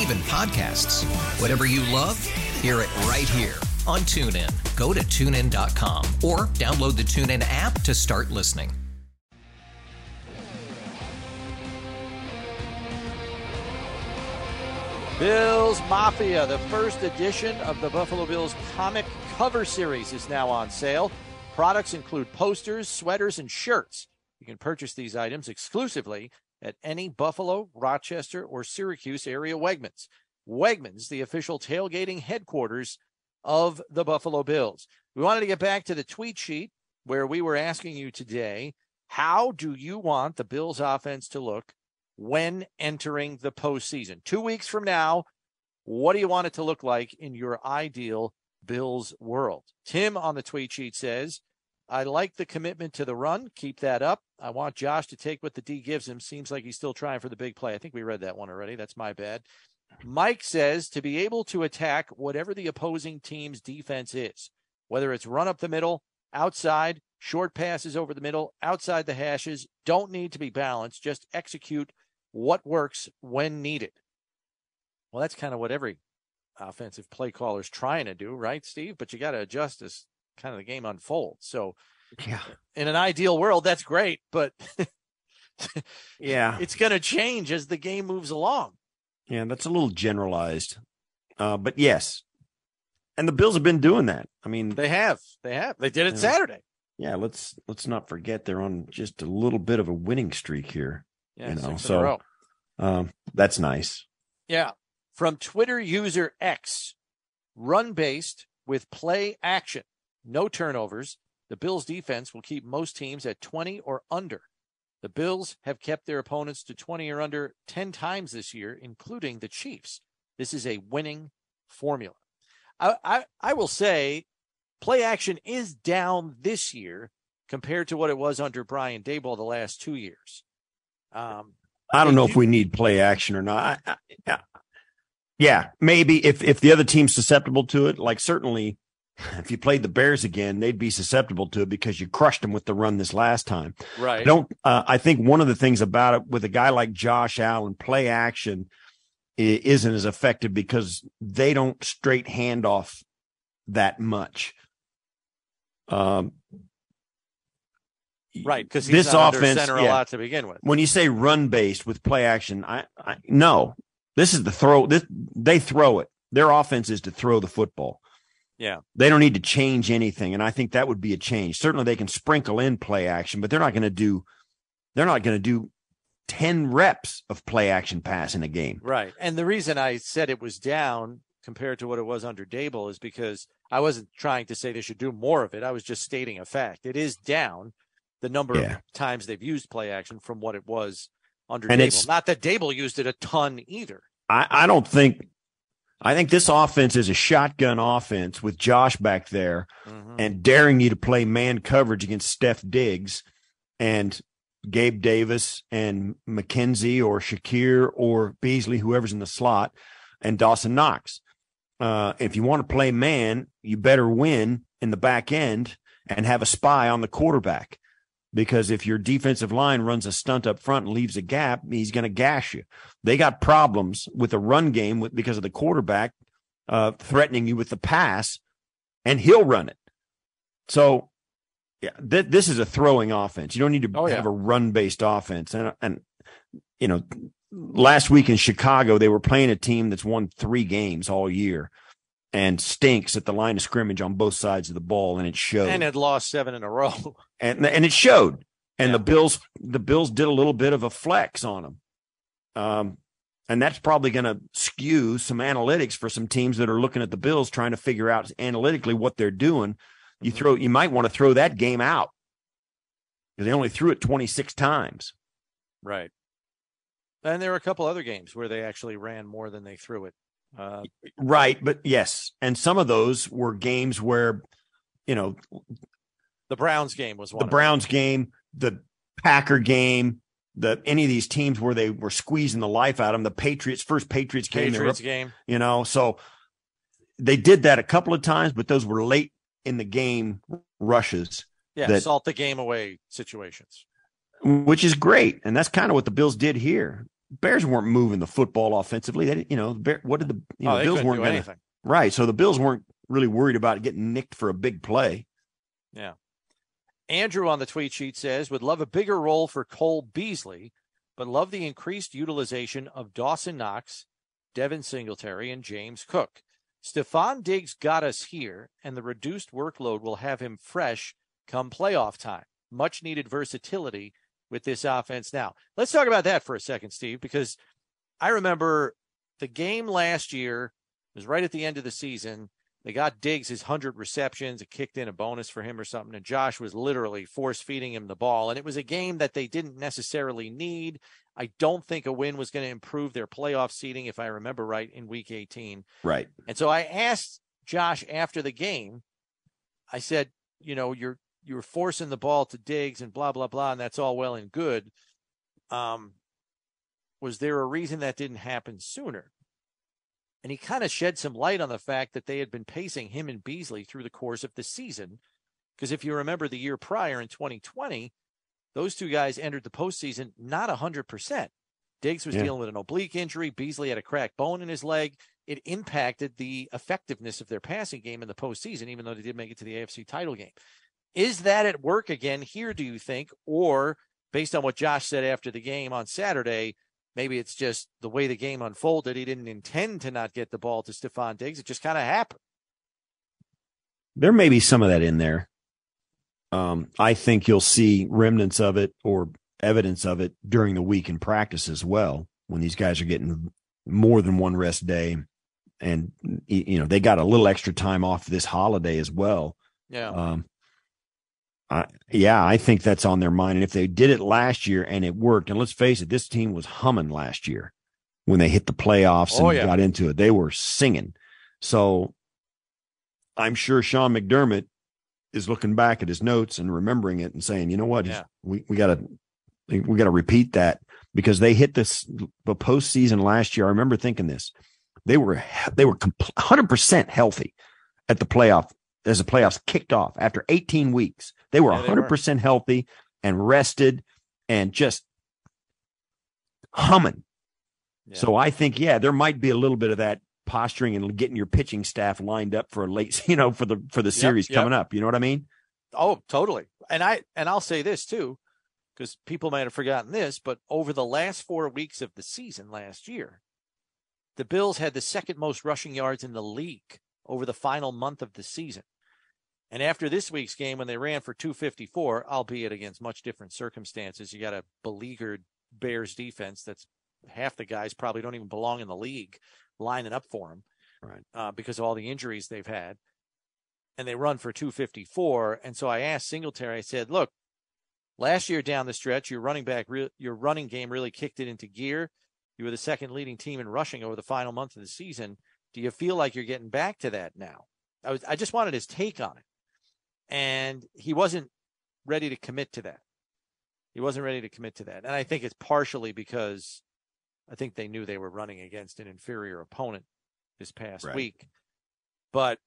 even podcasts. Whatever you love, hear it right here on TuneIn. Go to tunein.com or download the TuneIn app to start listening. Bills Mafia, the first edition of the Buffalo Bills comic cover series, is now on sale. Products include posters, sweaters, and shirts. You can purchase these items exclusively at any Buffalo, Rochester, or Syracuse area Wegmans. Wegmans, the official tailgating headquarters of the Buffalo Bills. We wanted to get back to the tweet sheet where we were asking you today how do you want the Bills offense to look when entering the postseason? Two weeks from now, what do you want it to look like in your ideal Bills world? Tim on the tweet sheet says, I like the commitment to the run. Keep that up. I want Josh to take what the D gives him. Seems like he's still trying for the big play. I think we read that one already. That's my bad. Mike says to be able to attack whatever the opposing team's defense is, whether it's run up the middle, outside, short passes over the middle, outside the hashes, don't need to be balanced. Just execute what works when needed. Well, that's kind of what every offensive play caller is trying to do, right, Steve? But you got to adjust as kind of the game unfolds. So, yeah, in an ideal world, that's great, but yeah, it's going to change as the game moves along. Yeah, that's a little generalized, uh, but yes, and the Bills have been doing that. I mean, they have, they have, they did it yeah. Saturday. Yeah, let's let's not forget they're on just a little bit of a winning streak here. Yeah, you know, so um, that's nice. Yeah, from Twitter user X, run based with play action, no turnovers. The Bills defense will keep most teams at 20 or under. The Bills have kept their opponents to 20 or under 10 times this year, including the Chiefs. This is a winning formula. I, I, I will say play action is down this year compared to what it was under Brian Daboll the last two years. Um, I don't know if we need play action or not. I, I, yeah, maybe if if the other team's susceptible to it, like certainly if you played the Bears again, they'd be susceptible to it because you crushed them with the run this last time. Right. I don't. Uh, I think one of the things about it with a guy like Josh Allen, play action isn't as effective because they don't straight hand off that much. Um, right, because this offense center yeah, a lot to begin with. When you say run based with play action, I, I no, this is the throw. This they throw it. Their offense is to throw the football. Yeah. They don't need to change anything. And I think that would be a change. Certainly they can sprinkle in play action, but they're not going to do, they're not going to do 10 reps of play action pass in a game. Right. And the reason I said it was down compared to what it was under Daboll is because I wasn't trying to say they should do more of it. I was just stating a fact. It is down the number yeah. of times they've used play action from what it was under and Daboll. Not that Daboll used it a ton either. I, I don't think I think this offense is a shotgun offense with Josh back there mm-hmm. and daring you to play man coverage against Steph Diggs and Gabe Davis and McKenzie or Shakir or Beasley, whoever's in the slot, and Dawson Knox. Uh, if you want to play man, you better win in the back end and have a spy on the quarterback. Because if your defensive line runs a stunt up front and leaves a gap, he's going to gash you. They got problems with the run game with, because of the quarterback uh, threatening you with the pass, and he'll run it. So, yeah, th- this is a throwing offense. You don't need to oh, yeah. have a run based offense. And and you know, last week in Chicago, they were playing a team that's won three games all year, and stinks at the line of scrimmage on both sides of the ball, and it showed. And had lost seven in a row. and and it showed. And Yeah. the Bills, the Bills did a little bit of a flex on them, um, and that's probably going to skew some analytics for some teams that are looking at the Bills trying to figure out analytically what they're doing. You Mm-hmm. throw, you might want to throw that game out because they only threw it twenty six times. Right. And there were a couple other games where they actually ran more than they threw it. Uh, Right, but yes, and some of those were games where, you know, the Browns game was one. the. Browns game, the Packer game, the any of these teams where they were squeezing the life out of them. The Patriots first Patriots game, Patriots up- game. you know, so they did that a couple of times, but those were late in the game rushes, Yeah, that- salt the game away situations. which is great, and that's kind of what the Bills did here. Bears weren't moving the football offensively. They, you know, Bear, what did the you oh, know oh, Bills weren't going to anything. right? So the Bills weren't really worried about getting nicked for a big play. Yeah. Andrew on the tweet sheet says, would love a bigger role for Cole Beasley, but love the increased utilization of Dawson Knox, Devin Singletary, and James Cook. Stefon Diggs got us here, and the reduced workload will have him fresh come playoff time. Much needed versatility with this offense. Now, let's talk about that for a second, Steve, because I remember the game last year was right at the end of the season. They got Diggs his 100 receptions. It kicked in a bonus for him or something. And Josh was literally force feeding him the ball. And it was a game that they didn't necessarily need. I don't think a win was going to improve their playoff seeding, if I remember right, in week 18. Right. And so I asked Josh after the game, I said, you know, you're you're forcing the ball to Diggs and blah blah blah, and that's all well and good. Um, was there a reason that didn't happen sooner? And he kind of shed some light on the fact that they had been pacing him and Beasley through the course of the season. Because if you remember the year prior in 2020, those two guys entered the postseason not 100%. Diggs was Yeah. dealing with an oblique injury. Beasley had a cracked bone in his leg. It impacted the effectiveness of their passing game in the postseason, even though they did make it to the AFC title game. Is that at work again here, do you think? Or based on what Josh said after the game on Saturday, maybe it's just the way the game unfolded. He didn't intend to not get the ball to Stefon Diggs. It just kind of happened. there may be some of that in there. Um, I think you'll see remnants of it or evidence of it during the week in practice as well, when these guys are getting more than one rest day. And, you know, they got a little extra time off this holiday as well. Yeah. Um, I, yeah, I think that's on their mind. And if they did it last year and it worked, and let's face it, this team was humming last year when they hit the playoffs Oh, and yeah. got into it. They were singing. So I'm sure Sean McDermott is looking back at his notes and remembering it and saying, you know what, Yeah. we, we gotta, we gotta repeat that because they hit this the postseason last year. I remember thinking this, they were, they were hundred percent healthy at the playoff as the playoffs kicked off after 18 weeks. They were Yeah, they 100% healthy and rested and just humming. Yeah. So I think, yeah, there might be a little bit of that posturing and getting your pitching staff lined up for a late, you know, for the for the series yep. coming up. You know what I mean? Oh, totally. And I and I'll say this too, because people might have forgotten this, but over the last four weeks of the season last year, the Bills had the second most rushing yards in the league over the final month of the season. And after this week's game, when they ran for 254, albeit against much different circumstances, you got a beleaguered Bears defense that's half the guys probably don't even belong in the league lining up for them Right. uh, because of all the injuries they've had. And they run for 254. And so I asked Singletary, I said, look, last year down the stretch, your running back, re- your running game really kicked it into gear. You were the second leading team in rushing over the final month of the season. Do you feel like you're getting back to that now? I was, I just wanted his take on it. And he wasn't ready to commit to that. He wasn't ready to commit to that. And I think it's partially because I think they knew they were running against an inferior opponent this past Right. week. But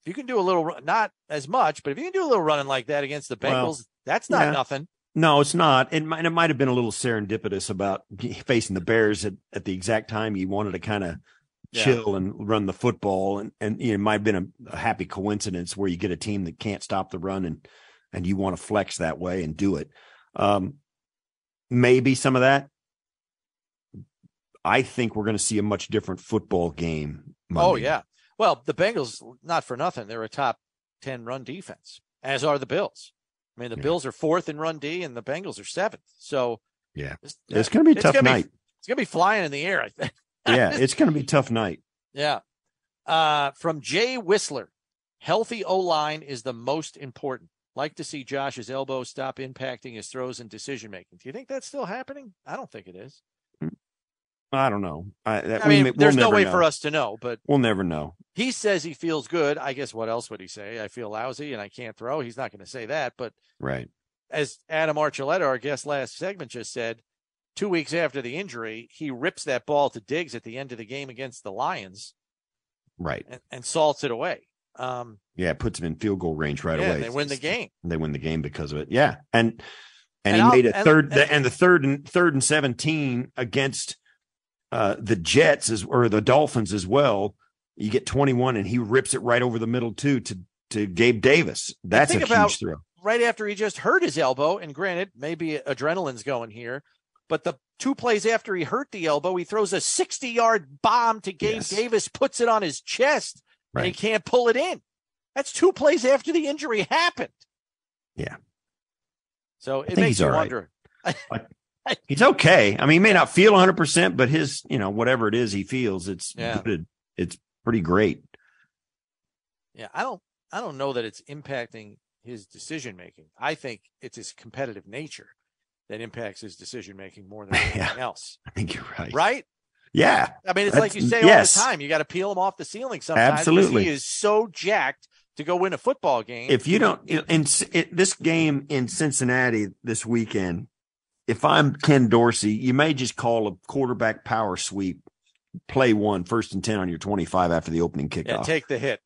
if you can do a little, not as much, but if you can do a little running like that against the Well, Bengals, that's not yeah. nothing. No, it's not. It might, it might have been a little serendipitous about facing the Bears at, at the exact time you wanted to kind of Yeah. chill and run the football. And, and you know, it might have been a, a happy coincidence where you get a team that can't stop the run and, and you want to flex that way and do it. Um, maybe some of that. I think we're going to see a much different football game. Oh yeah. Well, the Bengals, not for nothing, they're a top 10 run defense, as are the Bills. I mean, the Yeah. Bills are fourth in run D and the Bengals are seventh. So Yeah. it's, It's going to be a tough gonna be- night. it's going to be flying in the air, I think. Yeah, it's going to be a tough night. Yeah. Uh, from Jay Whistler, healthy O line is the most important. Like to see Josh's elbow stop impacting his throws and decision making. Do you think that's still happening? I don't think it is. I don't know. I, that, I we mean, we'll there's no way know. for us to know, but We'll never know. he says he feels good. I guess what else would he say? I feel lousy and I can't throw. He's not going to say that. But Right. as Adam Archuleta, our guest last segment, just said, two weeks after the injury, he rips that ball to Diggs at the end of the game against the Lions Right. and, and salts it away. Um, Yeah, it puts him in field goal range right yeah, away. and they win the game. They win the game because of it. Yeah, and and, And he I'll- made a and- third and- and, the third and third and seventeen against uh the Jets as or the Dolphins as well. You get twenty one, and he rips it right over the middle too to to Gabe Davis. That's a about- huge throw. right after he just hurt his elbow. And granted, maybe adrenaline's going here, but the two plays after he hurt the elbow, he throws a 60 yard bomb to Gabe Yes. Davis, puts it on his chest, and he can't pull it in. That's two plays after the injury happened. Yeah. So it makes you right. wonder. He's okay. I mean, he may not feel one hundred percent, but his you know whatever it is he feels, it's Yeah. good. It's pretty great. Yeah, I don't I don't know that it's impacting his decision making. I think it's his competitive nature that impacts his decision making more than anything Yeah. else. I think you're right. Right? Yeah. I mean, it's That's- like you say yes. all the time. You got to peel him off the ceiling sometimes. Absolutely. He is so jacked to go win a football game. if you don't in, this game in Cincinnati this weekend, if I'm Ken Dorsey, you may just call a quarterback power sweep, play one, first and ten on your 25 after the opening yeah, kickoff. take the hit.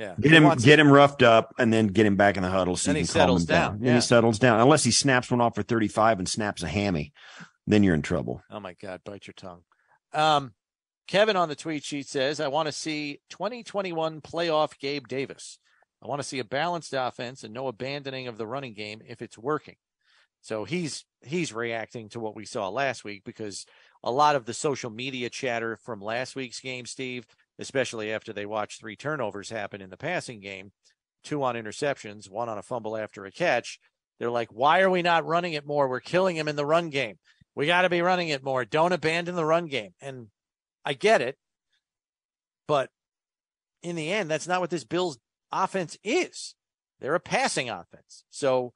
Yeah. get him, get him roughed up, and then get him back in the huddle. So you he settles down. down, yeah. he settles down, unless he snaps one off for 35 and snaps a hammy. Then you're in trouble. Oh my God, bite your tongue. Um, Kevin on the tweet sheet says, I want to see 2021 playoff Gabe Davis. I want to see a balanced offense and no abandoning of the running game if it's working. So he's he's reacting to what we saw last week because a lot of the social media chatter from last week's game, Steve, especially after they watched three turnovers happen in the passing game, two on interceptions, one on a fumble after a catch. They're like, why are we not running it more? We're killing him in the run game. We got to be running it more. Don't abandon the run game. And I get it. But in the end, that's not what this Bills offense is. They're a passing offense. So,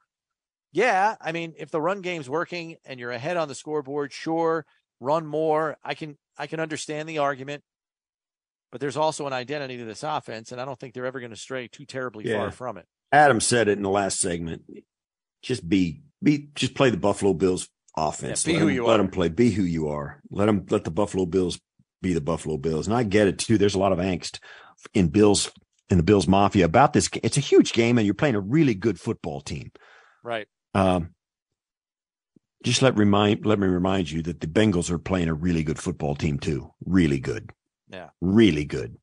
yeah, I mean, if the run game's working and you're ahead on the scoreboard, sure, run more. I can I can understand the argument. But there's also an identity to this offense, and I don't think they're ever going to stray too terribly Yeah. far from it. Adam said it in the last segment. Just be, be, just play the Buffalo Bills offense. Yeah, be let who them, you Let are. them play. Be who you are. Let them, let the Buffalo Bills be the Buffalo Bills. And I get it too. There's a lot of angst in Bills, in the Bills Mafia about this. It's a huge game and you're playing a really good football team. Right. Um, just let remind, let me remind you that the Bengals are playing a really good football team too. Really good. Yeah. Really good.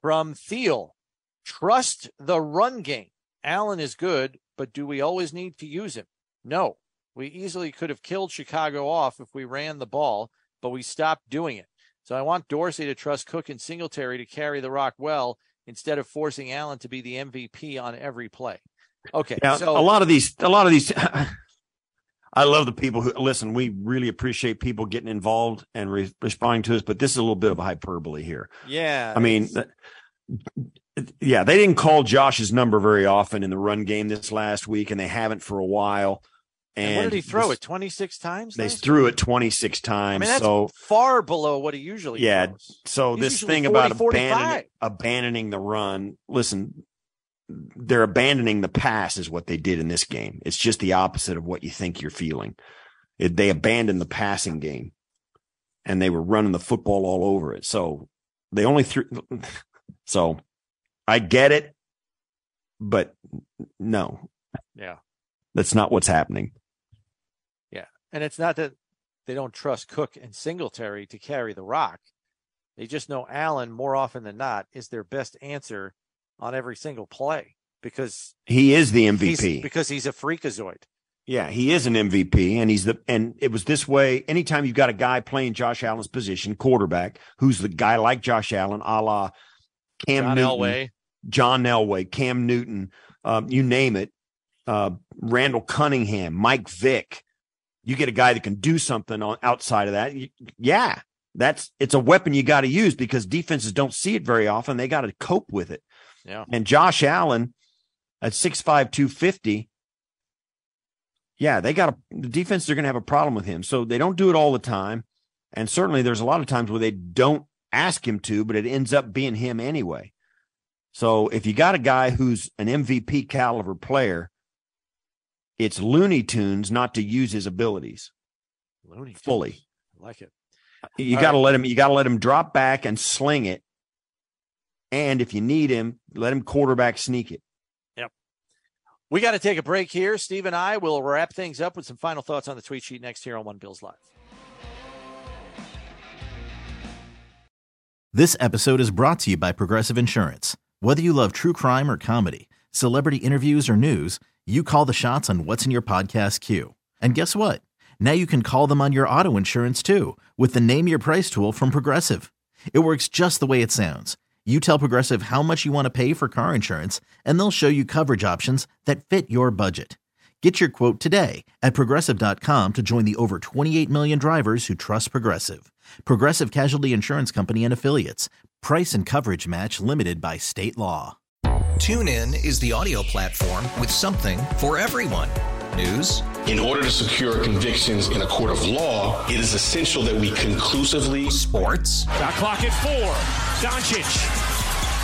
From Thiel, trust the run game. Allen is good, but do we always need to use him? No. We easily could have killed Chicago off if we ran the ball, but we stopped doing it. So I want Dorsey to trust Cook and Singletary to carry the rock well instead of forcing Allen to be the MVP on every play. Okay. So a lot of these, a lot of these. I love the people who listen. We really appreciate people getting involved and re- responding to us, but this is a little bit of a hyperbole here. yeah. I mean, yeah, they didn't call Josh's number very often in the run game this last week, and they haven't for a while. And, and what did he throw this- it 26 times? They threw week? it 26 I times. mean, that's so, far below what he usually Yeah, throws. so He's this thing 40, about abandoning, abandoning the run, listen, they're abandoning the pass is what they did in this game. It's just the opposite of what you think you're feeling. It, they abandoned the passing game and they were running the football all over it. So they only threw. So I get it, but no, Yeah. that's not what's happening. Yeah. And it's not that they don't trust Cook and Singletary to carry the rock. They just know Allen more often than not is their best answer on every single play because He is the he's MVP. because he's a freakazoid. Yeah, he is an MVP, and he's the and it was this way. Anytime you've got a guy playing Josh Allen's position, quarterback, who's the guy like Josh Allen, a la Cam John Newton, Elway. John Elway, Cam Newton, um, you name it, uh, Randall Cunningham, Mike Vick. You get a guy that can do something on outside of that. y- Yeah, that's it's a weapon you got to use because defenses don't see it very often. They got to cope with it. Yeah. And Josh Allen at 6'5, 250. Yeah, they got a, the defense, they're going to have a problem with him. So they don't do it all the time. And certainly there's a lot of times where they don't ask him to, but it ends up being him anyway. So if you got a guy who's an MVP caliber player, it's Looney Tunes not to use his abilities Looney fully. I like it. You got to right. let him. You got to let him drop back and sling it. And if you need him, let him quarterback sneak it. Yep. We got to take a break here. Steve and I will wrap things up with some final thoughts on the tweet sheet next here on One Bills Live. This episode is brought to you by Progressive Insurance. Whether you love true crime or comedy, celebrity interviews or news, you call the shots on what's in your podcast queue. And guess what? Now you can call them on your auto insurance too with the Name Your Price tool from Progressive. It works just the way it sounds. You tell Progressive how much you want to pay for car insurance, and they'll show you coverage options that fit your budget. Get your quote today at progressive.com to join the over 28 million drivers who trust Progressive. Progressive Casualty Insurance Company and Affiliates. Price and coverage match limited by state law. TuneIn is the audio platform with something for everyone. News, In order to secure convictions in a court of law, it is essential that we conclusively sports, Shot clock at four. Doncic.